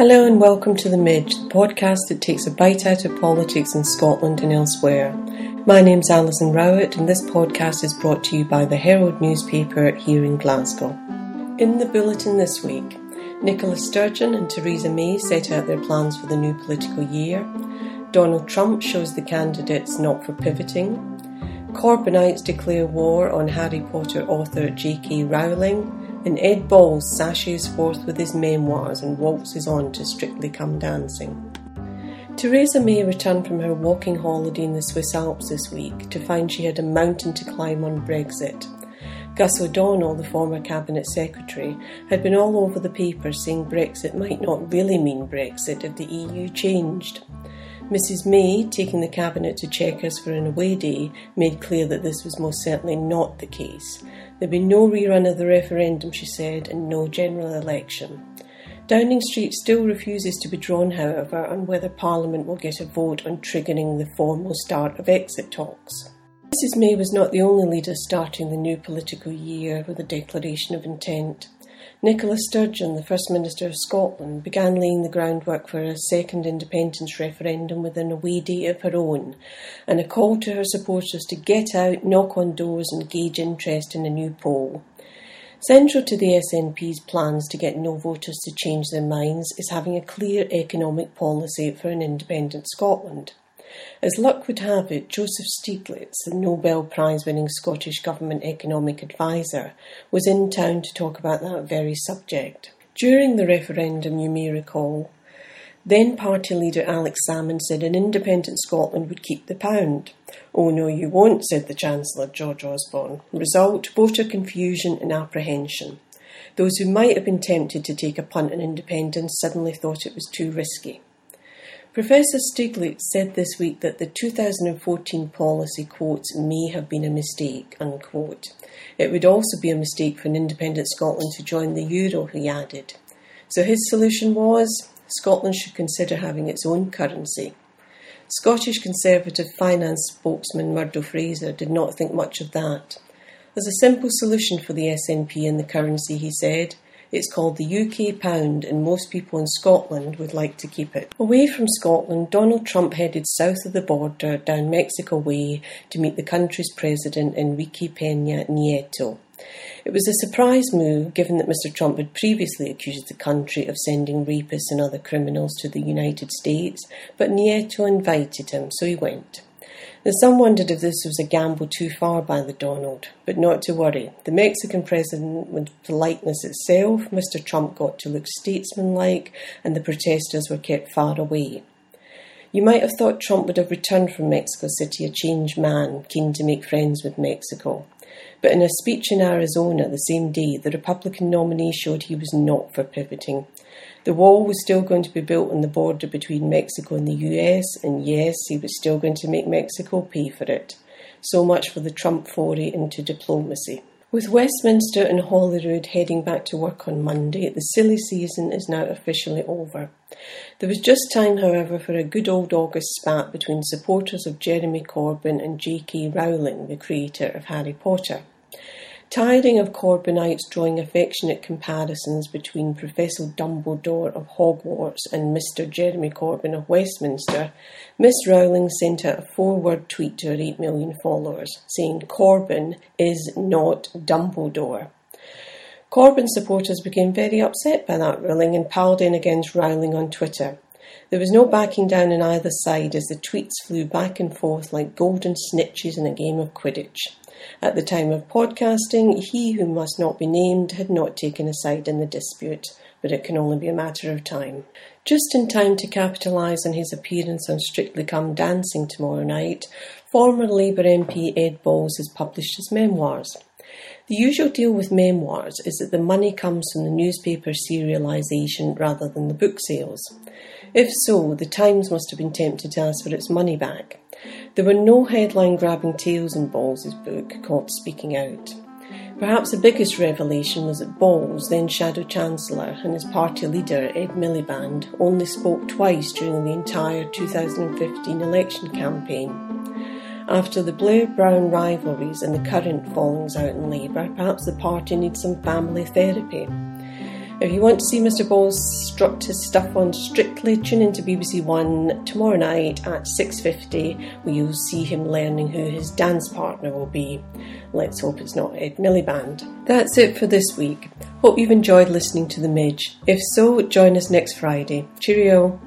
Hello and welcome to The Midge, the podcast that takes a bite out of politics in Scotland and elsewhere. My name's Alison Rowat, and this podcast is brought to you by the Herald newspaper here in Glasgow. In the bulletin this week, Nicola Sturgeon and Theresa May set out their plans for the new political year. Donald Trump shows the candidates not for pivoting. Corbynites declare war on Harry Potter author J.K. Rowling and Ed Balls sashes forth with his memoirs and waltzes on to Strictly Come Dancing. Theresa May returned from her walking holiday in the Swiss Alps this week to find she had a mountain to climb on Brexit. Gus O'Donnell, the former Cabinet Secretary, had been all over the papers saying Brexit might not really mean Brexit if the EU changed. Mrs May, taking the Cabinet to Chequers for an away day, made clear that this was most certainly not the case, There'll be no rerun of the referendum, she said, and no general election. Downing Street still refuses to be drawn, however, on whether Parliament will get a vote on triggering the formal start of exit talks. Mrs May was not the only leader starting the new political year with a declaration of intent. Nicola Sturgeon, the First Minister of Scotland, began laying the groundwork for a second independence referendum with an away date of her own, and a call to her supporters to get out, knock on doors, and gauge interest in a new poll. Central to the SNP's plans to get no voters to change their minds is having a clear economic policy for an independent Scotland. As luck would have it, Joseph Stiglitz, the Nobel Prize winning Scottish Government economic advisor, was in town to talk about that very subject. During the referendum, you may recall, then party leader Alex Salmond said an independent Scotland would keep the pound. Oh no, you won't, said the Chancellor, George Osborne. Result voter confusion and apprehension. Those who might have been tempted to take a punt on independence suddenly thought it was too risky. Professor Stiglitz said this week that the 2014 policy, quotes, may have been a mistake, unquote. It would also be a mistake for an independent Scotland to join the euro, he added. So his solution was Scotland should consider having its own currency. Scottish Conservative finance spokesman Murdo Fraser did not think much of that. There's a simple solution for the SNP and the currency, he said. It's called the UK pound, and most people in Scotland would like to keep it. Away from Scotland, Donald Trump headed south of the border down Mexico Way to meet the country's president Enrique Peña Nieto. It was a surprise move given that Mr. Trump had previously accused the country of sending rapists and other criminals to the United States, but Nieto invited him, so he went. Now, some wondered if this was a gamble too far by the Donald, but not to worry. The Mexican president was politeness itself, Mr. Trump got to look statesmanlike, and the protesters were kept far away. You might have thought Trump would have returned from Mexico City a changed man, keen to make friends with Mexico. But in a speech in Arizona the same day, the Republican nominee showed he was not for pivoting. The wall was still going to be built on the border between Mexico and the US, and yes, he was still going to make Mexico pay for it. So much for the Trump foray into diplomacy. With Westminster and Holyrood heading back to work on Monday, the silly season is now officially over. There was just time, however, for a good old August spat between supporters of Jeremy Corbyn and J.K. Rowling, the creator of Harry Potter. Tiring of Corbynites drawing affectionate comparisons between Professor Dumbledore of Hogwarts and Mr. Jeremy Corbyn of Westminster, Miss Rowling sent out a four word tweet to her 8 million followers saying Corbyn is not Dumbledore. Corbyn supporters became very upset by that ruling and piled in against Rowling on Twitter. There was no backing down on either side as the tweets flew back and forth like golden snitches in a game of Quidditch. At the time of podcasting, he who must not be named had not taken a side in the dispute, but it can only be a matter of time. Just in time to capitalise on his appearance on Strictly Come Dancing tomorrow night, former Labour MP Ed Balls has published his memoirs. The usual deal with memoirs is that the money comes from the newspaper serialisation rather than the book sales. If so, the Times must have been tempted to ask for its money back. There were no headline grabbing tales in Balls' book called Speaking Out. Perhaps the biggest revelation was that Balls, then Shadow Chancellor, and his party leader Ed Miliband only spoke twice during the entire 2015 election campaign. After the Blair Brown rivalries and the current fallings out in Labour, perhaps the party needs some family therapy. If you want to see Mr. Balls strut his stuff on Strictly, tune into BBC One tomorrow night at 6.50 where you'll see him learning who his dance partner will be. Let's hope it's not Ed Miliband. That's it for this week. Hope you've enjoyed listening to The Midge. If so, join us next Friday. Cheerio!